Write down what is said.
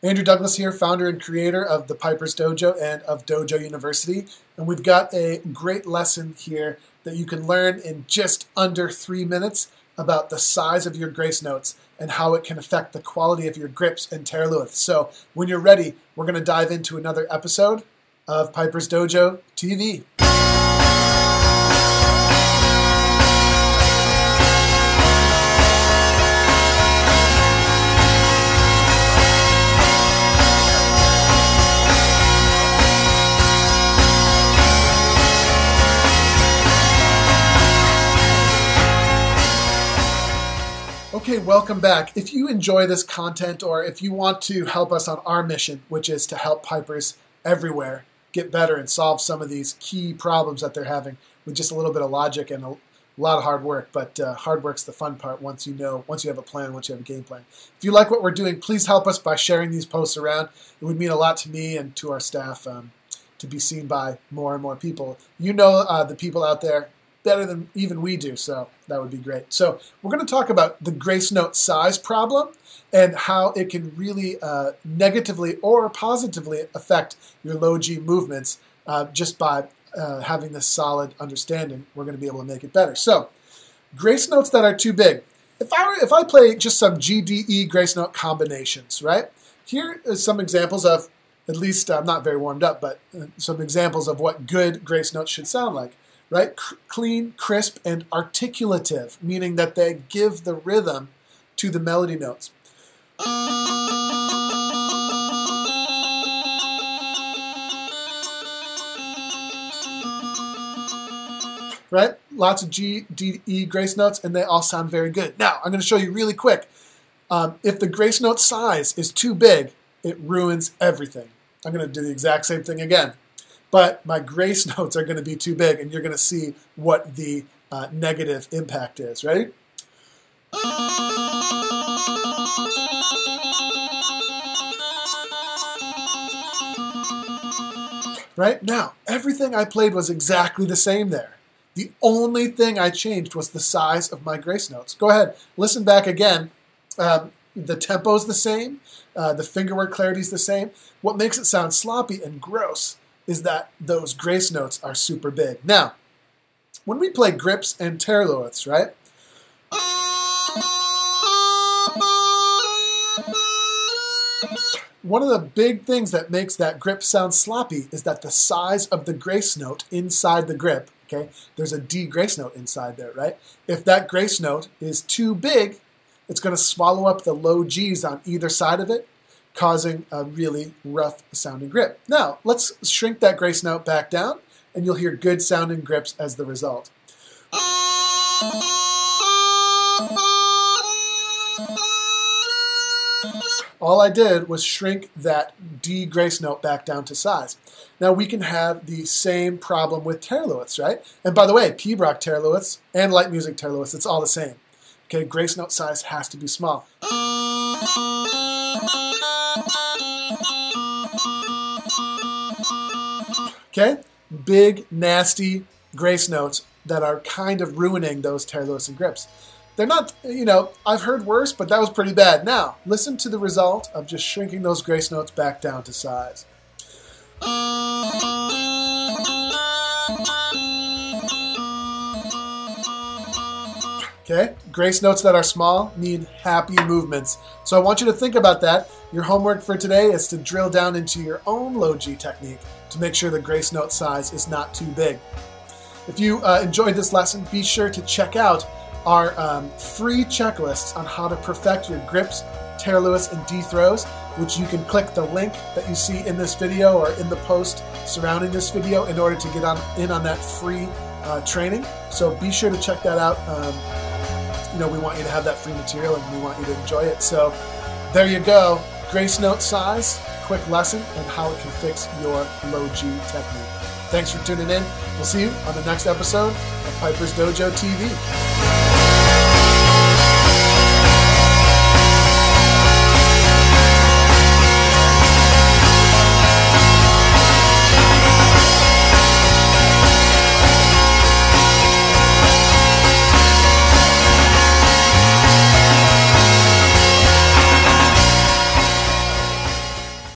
Andrew Douglas here, founder and creator of the Piper's Dojo and of Dojo University. And we've got a great lesson here that you can learn in just under three minutes about the size of your grace notes and how it can affect the quality of your grips and Taorluath. So when you're ready, we're going to dive into another episode of Piper's Dojo TV. Okay, welcome back. If you enjoy this content or if you want to help us on our mission, which is to help Pipers everywhere get better and solve some of these key problems that they're having with just a little bit of logic and a lot of hard work, but uh, hard work's the fun part once you know, once you have a plan, once you have a game plan. If you like what we're doing, please help us by sharing these posts around. It would mean a lot to me and to our staff um, to be seen by more and more people. You know uh, the people out there better than even we do, so that would be great. So we're going to talk about the grace note size problem and how it can really uh, negatively or positively affect your low G movements uh, just by uh, having this solid understanding. We're going to be able to make it better. So grace notes that are too big. If I, were, if I play just some GDE grace note combinations, right? Here are some examples of, at least I'm not very warmed up, but uh, some examples of what good grace notes should sound like right? C- clean, crisp, and articulative, meaning that they give the rhythm to the melody notes. Right? Lots of G, D, E grace notes, and they all sound very good. Now, I'm going to show you really quick. Um, if the grace note size is too big, it ruins everything. I'm going to do the exact same thing again but my grace notes are going to be too big, and you're going to see what the uh, negative impact is. Ready? Right? Now, everything I played was exactly the same there. The only thing I changed was the size of my grace notes. Go ahead, listen back again. Um, the tempo's the same, uh, the fingerwork clarity is the same. What makes it sound sloppy and gross is that those grace notes are super big. Now, when we play grips and Taorluaths, right? One of the big things that makes that grip sound sloppy is that the size of the grace note inside the grip, okay? There's a D grace note inside there, right? If that grace note is too big, it's going to swallow up the low G's on either side of it, causing a really rough sounding grip. Now, let's shrink that grace note back down, and you'll hear good sounding grips as the result. All I did was shrink that D grace note back down to size. Now we can have the same problem with Taorluaths, right? And by the way, Pibroch Taorluaths and light music Taorluaths, it's all the same. Okay, grace note size has to be small. Okay? Big, nasty grace notes that are kind of ruining those and grips. They're not, you know, I've heard worse, but that was pretty bad. Now, listen to the result of just shrinking those grace notes back down to size. Okay? Grace notes that are small need happy movements. So I want you to think about that. Your homework for today is to drill down into your own low G technique to make sure the grace note size is not too big. If you uh, enjoyed this lesson, be sure to check out our um, free checklists on how to perfect your grips, Taorluaths, and D throws, which you can click the link that you see in this video or in the post surrounding this video in order to get on in on that free uh, training. So be sure to check that out. Um, you know, we want you to have that free material and we want you to enjoy it. So there you go. Grace note size, quick lesson, and how it can fix your low G technique. Thanks for tuning in. We'll see you on the next episode of Piper's Dojo TV.